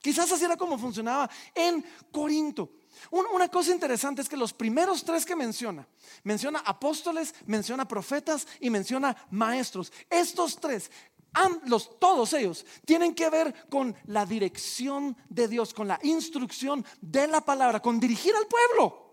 Speaker 1: Quizás así era como funcionaba en Corinto. Una cosa interesante es que los primeros tres que menciona, menciona apóstoles, menciona profetas y menciona maestros. Estos tres, los, todos ellos, tienen que ver con la dirección de Dios, con la instrucción de la palabra, con dirigir al pueblo.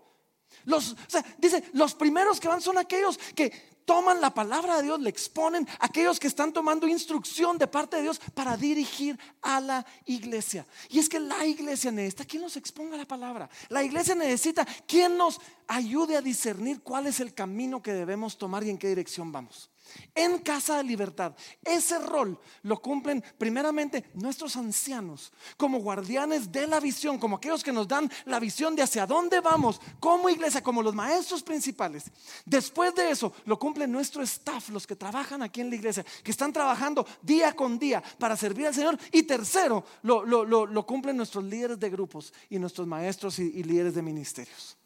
Speaker 1: Los, dice, los primeros que van son aquellos que toman la palabra de Dios, le exponen, aquellos que están tomando instrucción de parte de Dios para dirigir a la iglesia. Y es que la iglesia necesita quien nos exponga la palabra. La iglesia necesita quien nos ayude a discernir cuál es el camino que debemos tomar y en qué dirección vamos en Casa de Libertad. Ese rol lo cumplen primeramente nuestros ancianos, como guardianes de la visión, como aquellos que nos dan la visión de hacia dónde vamos, como iglesia, como los maestros principales. Después de eso, lo cumple nuestro staff, los que trabajan aquí en la iglesia, que están trabajando día con día para servir al Señor. Y tercero, lo, cumplen nuestros líderes de grupos y nuestros maestros y, y líderes de ministerios.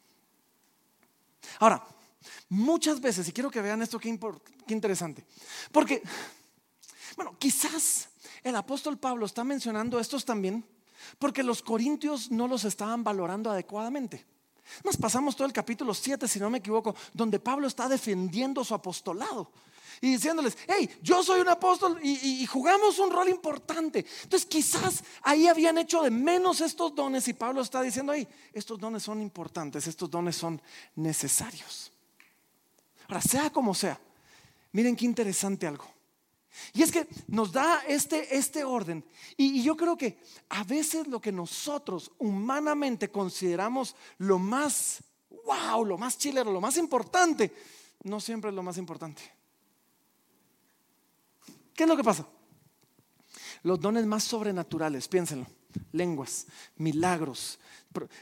Speaker 1: Ahora, Muchas veces, y quiero que vean esto, qué, interesante. Porque, bueno, quizás el apóstol Pablo está mencionando estos también porque los corintios no los estaban valorando adecuadamente. Nos pasamos todo el capítulo 7, si no me equivoco, donde Pablo está defendiendo su apostolado y diciéndoles, hey, yo soy un apóstol y, y, jugamos un rol importante. Entonces quizás ahí habían hecho de menos estos dones y Pablo está diciendo, hey, estos dones son importantes, estos dones son necesarios. Ahora, sea como sea, miren qué interesante algo. Y es que nos da este, este orden. Y, yo creo que a veces lo que nosotros humanamente consideramos lo más, wow, lo más chilero, lo más importante, no siempre es lo más importante. ¿Qué es lo que pasa? Los dones más sobrenaturales, piénsenlo, lenguas, milagros,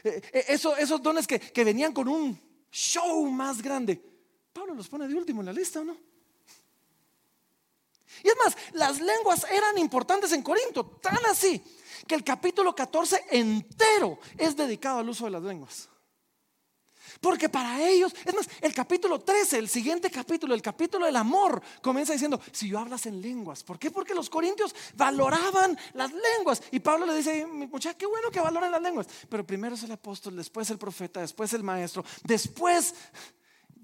Speaker 1: eh, eh, esos dones que, que venían con un show más grande Pablo los pone de último en la lista, ¿o no? Y es más, las lenguas eran importantes en Corinto, tan así que el capítulo 14 entero es dedicado al uso de las lenguas. Porque para ellos, es más, el capítulo 13, el siguiente capítulo, el capítulo del amor, comienza diciendo, si yo hablas en lenguas, ¿por qué? Porque los corintios valoraban las lenguas. Y Pablo le dice, muchacha, qué bueno que valoren las lenguas. Pero primero es el apóstol, después el profeta, después el maestro, después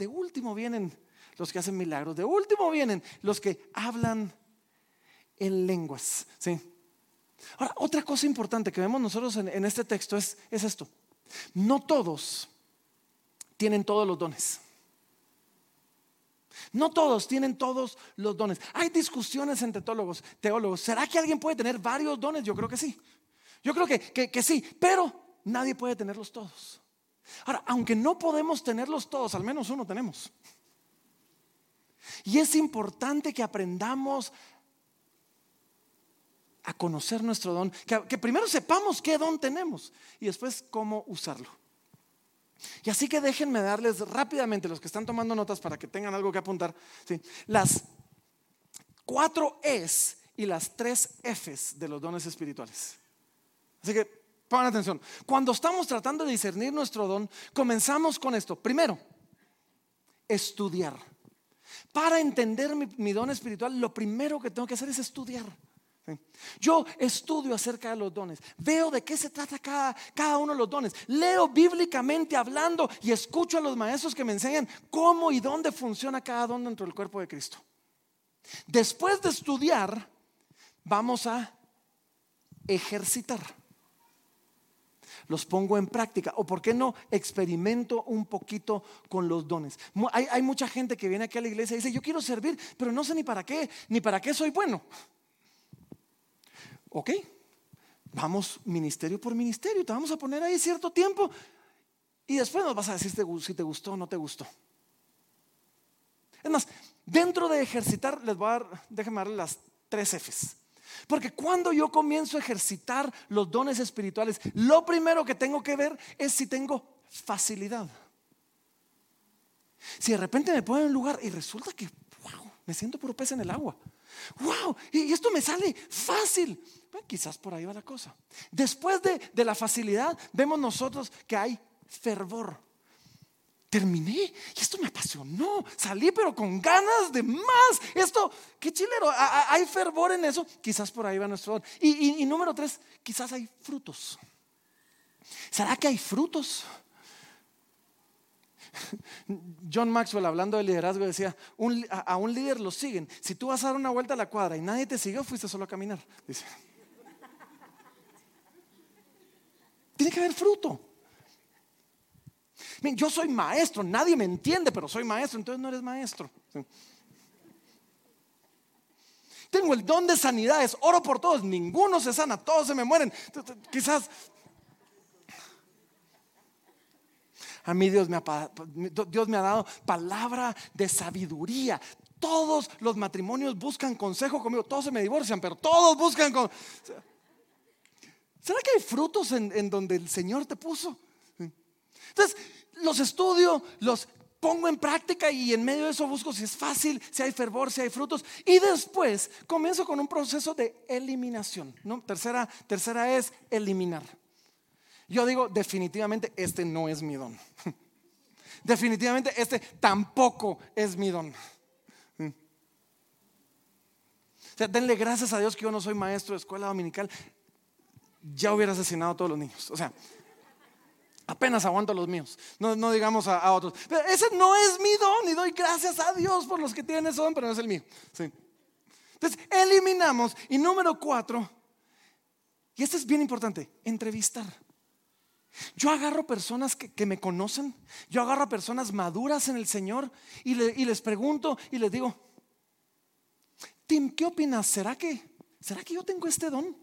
Speaker 1: de último vienen los que hacen milagros. De último vienen los que hablan en lenguas. ¿sí? Ahora, otra cosa importante que vemos nosotros en, este texto es, es esto. No todos tienen todos los dones. No todos tienen todos los dones. Hay discusiones entre teólogos, teólogos. ¿Será que alguien puede tener varios dones? Yo creo que sí. Yo creo que sí, pero nadie puede tenerlos todos. Ahora, aunque no podemos tenerlos todos, al menos uno tenemos. Y es importante que aprendamos a conocer nuestro don, que, primero sepamos qué don tenemos y después cómo usarlo. Y así que déjenme darles rápidamente, los que están tomando notas para que tengan algo que apuntar, las cuatro Es y las tres Fs de los dones espirituales. Así que pongan atención. Cuando estamos tratando de discernir nuestro don, comenzamos con esto. Primero, estudiar. Para entender mi, don espiritual, lo primero que tengo que hacer es estudiar. Yo estudio acerca de los dones, veo de qué se trata cada, cada, uno de los dones, leo bíblicamente hablando y escucho a los maestros que me enseñan cómo y dónde funciona cada don dentro del cuerpo de Cristo. Después de estudiar, vamos a ejercitar. Los pongo en práctica. O por qué no experimento un poquito con los dones. Hay, mucha gente que viene aquí a la iglesia y dice, yo quiero servir, pero no sé ni para qué, ni para qué soy bueno. Ok, vamos ministerio por ministerio, te vamos a poner ahí cierto tiempo y después nos vas a decir si te gustó o no te gustó. Es más, dentro de ejercitar, les voy a dar, déjenme darle las tres Fs. Porque cuando yo comienzo a ejercitar los dones espirituales, lo primero que tengo que ver es si tengo facilidad. Si de repente me pongo en un lugar y resulta que, wow, me siento puro pez en el agua. Wow, y esto me sale fácil. quizás por ahí va la cosa. Después de, de la facilidad, vemos nosotros que hay fervor. Terminé y esto me apasionó. Salí pero con ganas de más. Esto, qué chilero. Hay fervor en eso. Quizás por ahí va nuestro don. Y, número tres, quizás hay frutos. ¿Será que hay frutos? John Maxwell, hablando de liderazgo, decía, a, un líder lo siguen. Si tú vas a dar una vuelta a la cuadra y nadie te siguió, fuiste solo a caminar. Dice. Tiene que haber fruto. Yo soy maestro, nadie me entiende, pero soy maestro, entonces no eres maestro. Tengo el don de sanidades, oro por todos, ninguno se sana, todos se me mueren. Quizás a mí Dios me, ha, dado palabra de sabiduría. Todos los matrimonios buscan consejo conmigo, todos se me divorcian, pero todos buscan con... ¿Será que hay frutos en donde el Señor te puso? Entonces, los estudio, los pongo en práctica y en medio de eso busco si es fácil, si hay fervor, si hay frutos. Y después comienzo con un proceso de eliminación. ¿no? Tercera, tercera es eliminar. Yo digo, definitivamente este no es mi don. definitivamente este tampoco es mi don. O sea, denle gracias a Dios que yo no soy maestro de escuela dominical. Ya hubiera asesinado a todos los niños. O sea, Apenas aguanto los míos, no, digamos a, otros. Ese no es mi don y doy gracias a Dios por los que tienen ese don, pero no es el mío. Entonces, eliminamos. Y número cuatro, y esto es bien importante, entrevistar. Yo agarro personas que, me conocen, yo agarro personas maduras en el Señor y, y les pregunto y les digo, Tim, ¿qué opinas? ¿Será que, ¿será que yo tengo este don?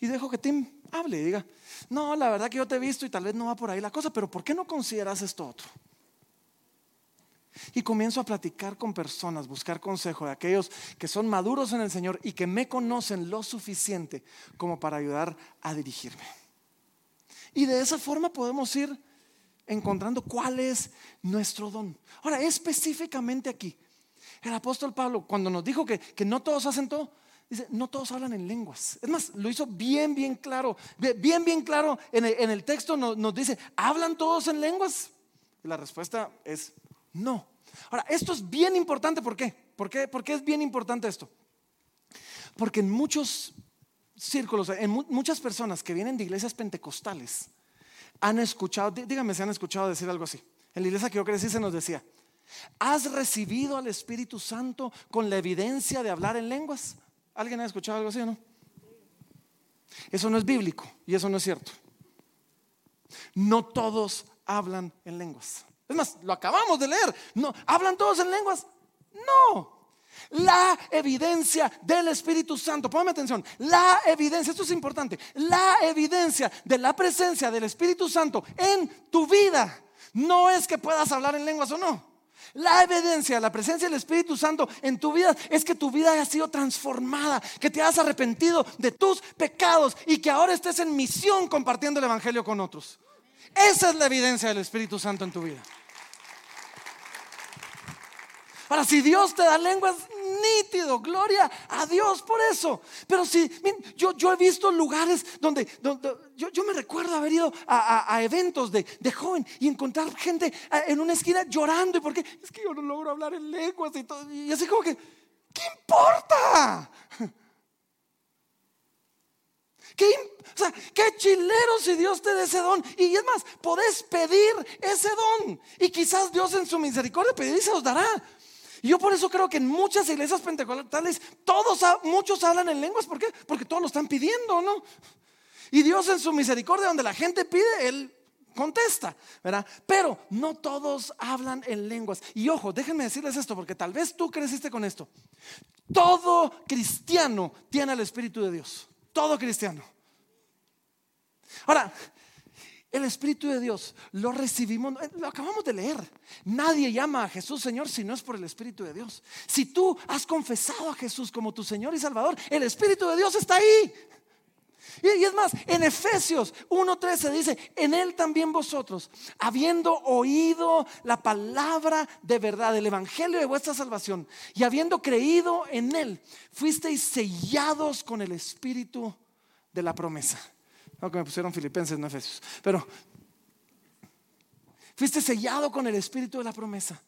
Speaker 1: Y dejo que Tim hable y diga, no, la verdad que yo te he visto y tal vez no va por ahí la cosa, pero ¿por qué no consideras esto otro? Y comienzo a platicar con personas, buscar consejo de aquellos que son maduros en el Señor y que me conocen lo suficiente como para ayudar a dirigirme. Y de esa forma podemos ir encontrando cuál es nuestro don. Ahora, específicamente aquí, el apóstol Pablo, cuando nos dijo que, que no todos hacen Dice, no todos hablan en lenguas. Es más, lo hizo bien, bien claro. Bien, bien claro en el, texto nos, dice, ¿hablan todos en lenguas? Y la respuesta es no. Ahora, esto es bien importante. ¿Por qué? ¿Por qué, ¿Por qué es bien importante esto? Porque en muchos círculos, en muchas personas que vienen de iglesias pentecostales, han escuchado, díganme si han escuchado decir algo así. En la iglesia que yo crecí se nos decía, ¿has recibido al Espíritu Santo con la evidencia de hablar en lenguas? ¿Alguien ha escuchado algo así o no? Eso no es bíblico y eso no es cierto. No todos hablan en lenguas. Es más, lo acabamos de leer. No, ¿hablan todos en lenguas? No. La evidencia del Espíritu Santo, póngame atención, la evidencia, esto es importante, la evidencia de la presencia del Espíritu Santo en tu vida no es que puedas hablar en lenguas o no. La evidencia, la presencia del Espíritu Santo en tu vida es que tu vida haya sido transformada, que te has arrepentido de tus pecados y que ahora estés en misión compartiendo el Evangelio con otros. Esa es la evidencia del Espíritu Santo en tu vida. Ahora, si Dios te da lenguas, gloria a Dios por eso. Pero si, yo, yo he visto lugares donde, yo, me recuerdo haber ido a, eventos de, joven y encontrar gente eh, en una esquina llorando. ¿Y porque Es que yo no logro hablar en lenguas y todo. Y así como que, ¿qué importa? ¿Qué, o sea, qué chilero si Dios te dé ese don. Y es más, podés pedir ese don. Y quizás Dios en su misericordia pedir y se os dará. Y yo por eso creo que en muchas iglesias pentecostales todos, muchos hablan en lenguas. ¿Por qué? Porque todos lo están pidiendo, ¿no? Y Dios en su misericordia, donde la gente pide, Él contesta, ¿verdad? Pero no todos hablan en lenguas. Y ojo, déjenme decirles esto, porque tal vez tú creciste con esto. Todo cristiano tiene el Espíritu de Dios. Todo cristiano. Ahora, el Espíritu de Dios lo recibimos, eh, lo acabamos de leer. Nadie llama a Jesús Señor si no es por el Espíritu de Dios. Si tú has confesado a Jesús como tu Señor y Salvador, el Espíritu de Dios está ahí. Y, es más, en Efesios 1.13 dice, en Él también vosotros, habiendo oído la palabra de verdad, el Evangelio de vuestra salvación, y habiendo creído en Él, fuisteis sellados con el Espíritu de la promesa aunque me pusieron filipenses, no efesios. Pero fuiste sellado con el espíritu de la promesa.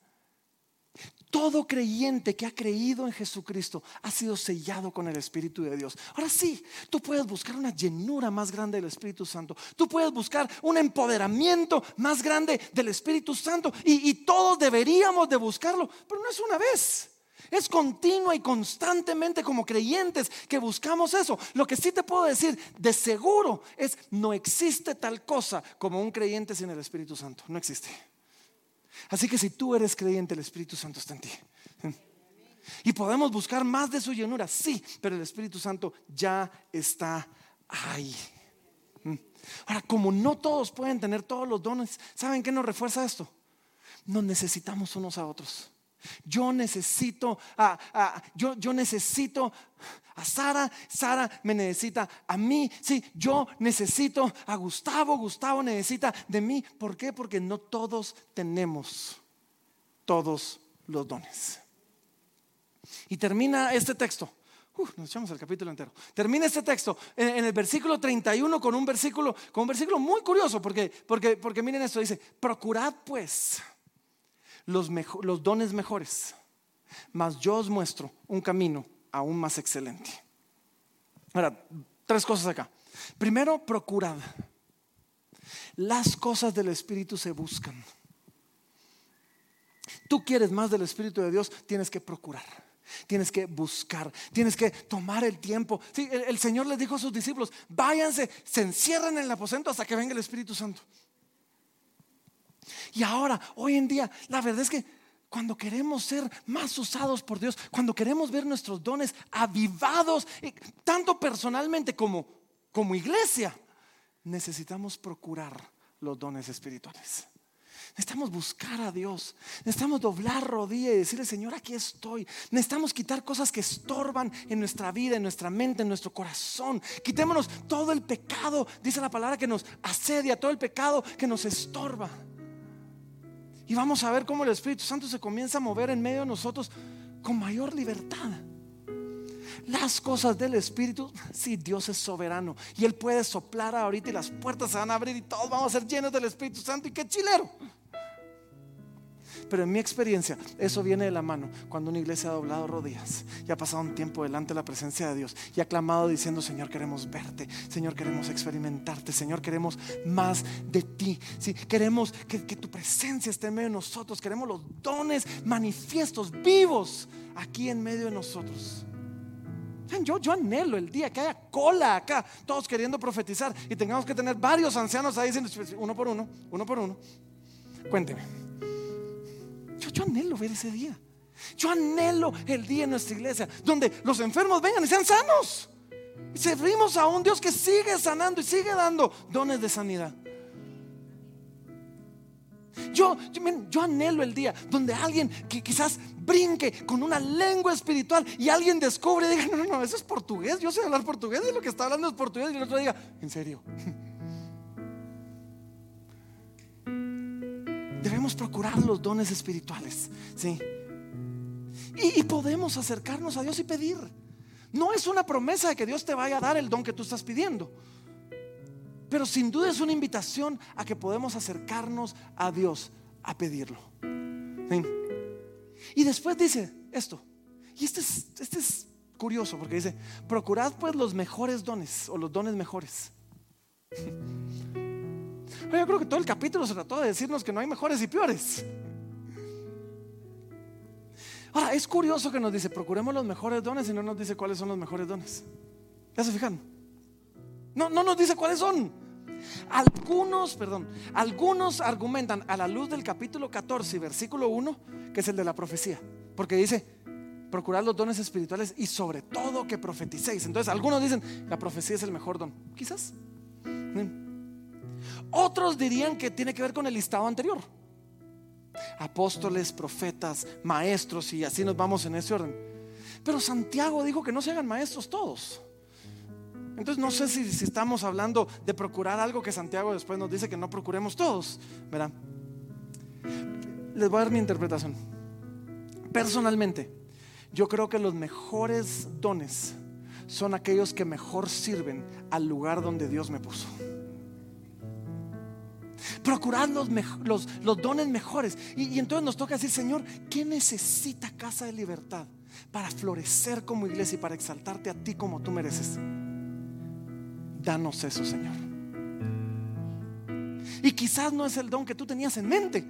Speaker 1: Todo creyente que ha creído en Jesucristo ha sido sellado con el Espíritu de Dios. Ahora sí, tú puedes buscar una llenura más grande del Espíritu Santo. Tú puedes buscar un empoderamiento más grande del Espíritu Santo. Y, y todos deberíamos de buscarlo, pero no es una vez. Es continua y constantemente como creyentes que buscamos eso. Lo que sí te puedo decir de seguro es no existe tal cosa como un creyente sin el Espíritu Santo. No existe. Así que si tú eres creyente, el Espíritu Santo está en ti. Y podemos buscar más de su llenura, sí, pero el Espíritu Santo ya está ahí. Ahora, como no todos pueden tener todos los dones, ¿saben qué nos refuerza esto? Nos necesitamos unos a otros. Yo necesito a, yo, necesito a Sara, Sara me necesita a mí, sí, yo necesito a Gustavo, Gustavo necesita de mí. ¿Por qué? Porque no todos tenemos todos los dones. Y termina este texto. nos echamos el capítulo entero. Termina este texto en, el versículo 31 con un versículo, con un versículo muy curioso, porque, porque, porque miren esto, dice, procurad pues los, los dones mejores, mas yo os muestro un camino aún más excelente. Ahora, tres cosas acá. Primero, procurad. Las cosas del Espíritu se buscan. Tú quieres más del Espíritu de Dios, tienes que procurar. Tienes que buscar, tienes que tomar el tiempo. el, el, Señor les dijo a sus discípulos, váyanse, se encierran en el aposento hasta que venga el Espíritu Santo. Y ahora, hoy en día, la verdad es que cuando queremos ser más usados por Dios, cuando queremos ver nuestros dones avivados, tanto personalmente como como iglesia, necesitamos procurar los dones espirituales. Necesitamos buscar a Dios. Necesitamos doblar rodilla y decirle, Señor, aquí estoy. Necesitamos quitar cosas que estorban en nuestra vida, en nuestra mente, en nuestro corazón. Quitémonos todo el pecado, dice la palabra, que nos asedia, todo el pecado que nos estorba. Y vamos a ver cómo el Espíritu Santo se comienza a mover en medio de nosotros con mayor libertad. Las cosas del Espíritu, sí, Dios es soberano y Él puede soplar ahorita y las puertas se van a abrir y todos vamos a ser llenos del Espíritu Santo y qué chilero. Pero en mi experiencia, eso viene de la mano cuando una iglesia ha doblado rodillas y ha pasado un tiempo delante de la presencia de Dios y ha clamado diciendo, Señor, queremos verte, Señor, queremos experimentarte, Señor, queremos más de ti. ¿sí? Queremos que, tu presencia esté en medio de nosotros, queremos los dones manifiestos, vivos, aquí en medio de nosotros. Yo, yo, anhelo el día que haya cola acá, todos queriendo profetizar y tengamos que tener varios ancianos ahí uno por uno, uno por uno. Cuénteme. Yo, anhelo ver ese día. Yo anhelo el día en nuestra iglesia donde los enfermos vengan y sean sanos. Y servimos a un Dios que sigue sanando y sigue dando dones de sanidad. Yo, yo, anhelo el día donde alguien que quizás brinque con una lengua espiritual y alguien descubre y diga, no, no, no, eso es portugués, yo sé hablar portugués y lo que está hablando es portugués y el otro diga, en serio. Procurar los dones espirituales, ¿sí? Y, y podemos acercarnos a Dios y pedir. No es una promesa de que Dios te vaya a dar el don que tú estás pidiendo. Pero sin duda es una invitación a que podemos acercarnos a Dios a pedirlo. Y después dice esto. Y este es, este es curioso porque dice, procurad pues los mejores dones o los dones mejores. Yo creo que todo el capítulo se trató de decirnos que no hay mejores y peores. Ahora, es curioso que nos dice, procuremos los mejores dones y no nos dice cuáles son los mejores dones. ¿Ya se fijan? No, no nos dice cuáles son. Algunos, perdón, algunos argumentan a la luz del capítulo 14, versículo 1, que es el de la profecía. Porque dice, procurad los dones espirituales y sobre todo que profeticéis. Entonces, algunos dicen, la profecía es el mejor don. Quizás. Otros dirían que tiene que ver con el listado anterior. Apóstoles, profetas, maestros y así nos vamos en ese orden. Pero Santiago dijo que no se hagan maestros todos. Entonces no sé si, estamos hablando de procurar algo que Santiago después nos dice que no procuremos todos. Verán, les voy a dar mi interpretación. Personalmente, yo creo que los mejores dones son aquellos que mejor sirven al lugar donde Dios me puso. Procurar los, los, dones mejores. Y, y entonces nos toca decir, Señor, ¿qué necesita Casa de Libertad para florecer como iglesia y para exaltarte a ti como tú mereces? danos eso, Señor. Y quizás no es el don que tú tenías en mente,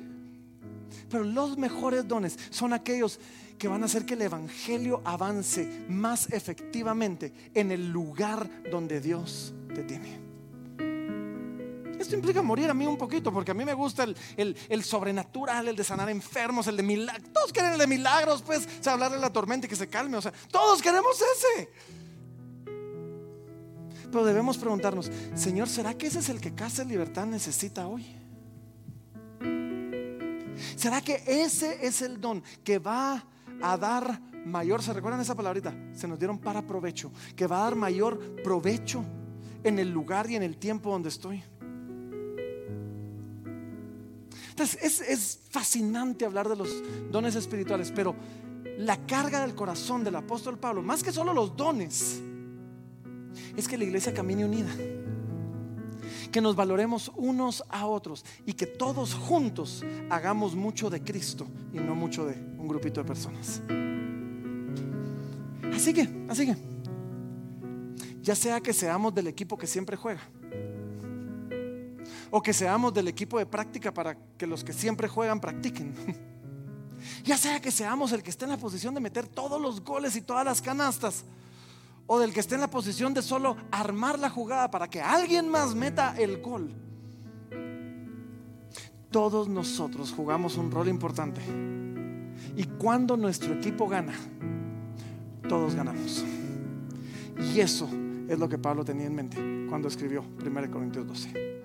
Speaker 1: pero los mejores dones son aquellos que van a hacer que el Evangelio avance más efectivamente en el lugar donde Dios te tiene. Esto implica morir a mí un poquito, porque a mí me gusta el, el, sobrenatural, el de sanar enfermos, el de milagros. Todos quieren el de milagros, pues, o sea, hablar de la tormenta y que se calme. O sea, todos queremos ese. Pero debemos preguntarnos, Señor, ¿será que ese es el que Casa Libertad necesita hoy? ¿Será que ese es el don que va a dar mayor, ¿se recuerdan esa palabrita? Se nos dieron para provecho, que va a dar mayor provecho en el lugar y en el tiempo donde estoy. Entonces, es, es fascinante hablar de los dones espirituales, pero la carga del corazón del apóstol Pablo, más que solo los dones, es que la iglesia camine unida. Que nos valoremos unos a otros y que todos juntos hagamos mucho de Cristo y no mucho de un grupito de personas. Así que, así que, ya sea que seamos del equipo que siempre juega o que seamos del equipo de práctica para que los que siempre juegan practiquen. Ya sea que seamos el que esté en la posición de meter todos los goles y todas las canastas o del que esté en la posición de solo armar la jugada para que alguien más meta el gol. Todos nosotros jugamos un rol importante. Y cuando nuestro equipo gana, todos ganamos. Y eso es lo que Pablo tenía en mente cuando escribió 1 Corintios 12.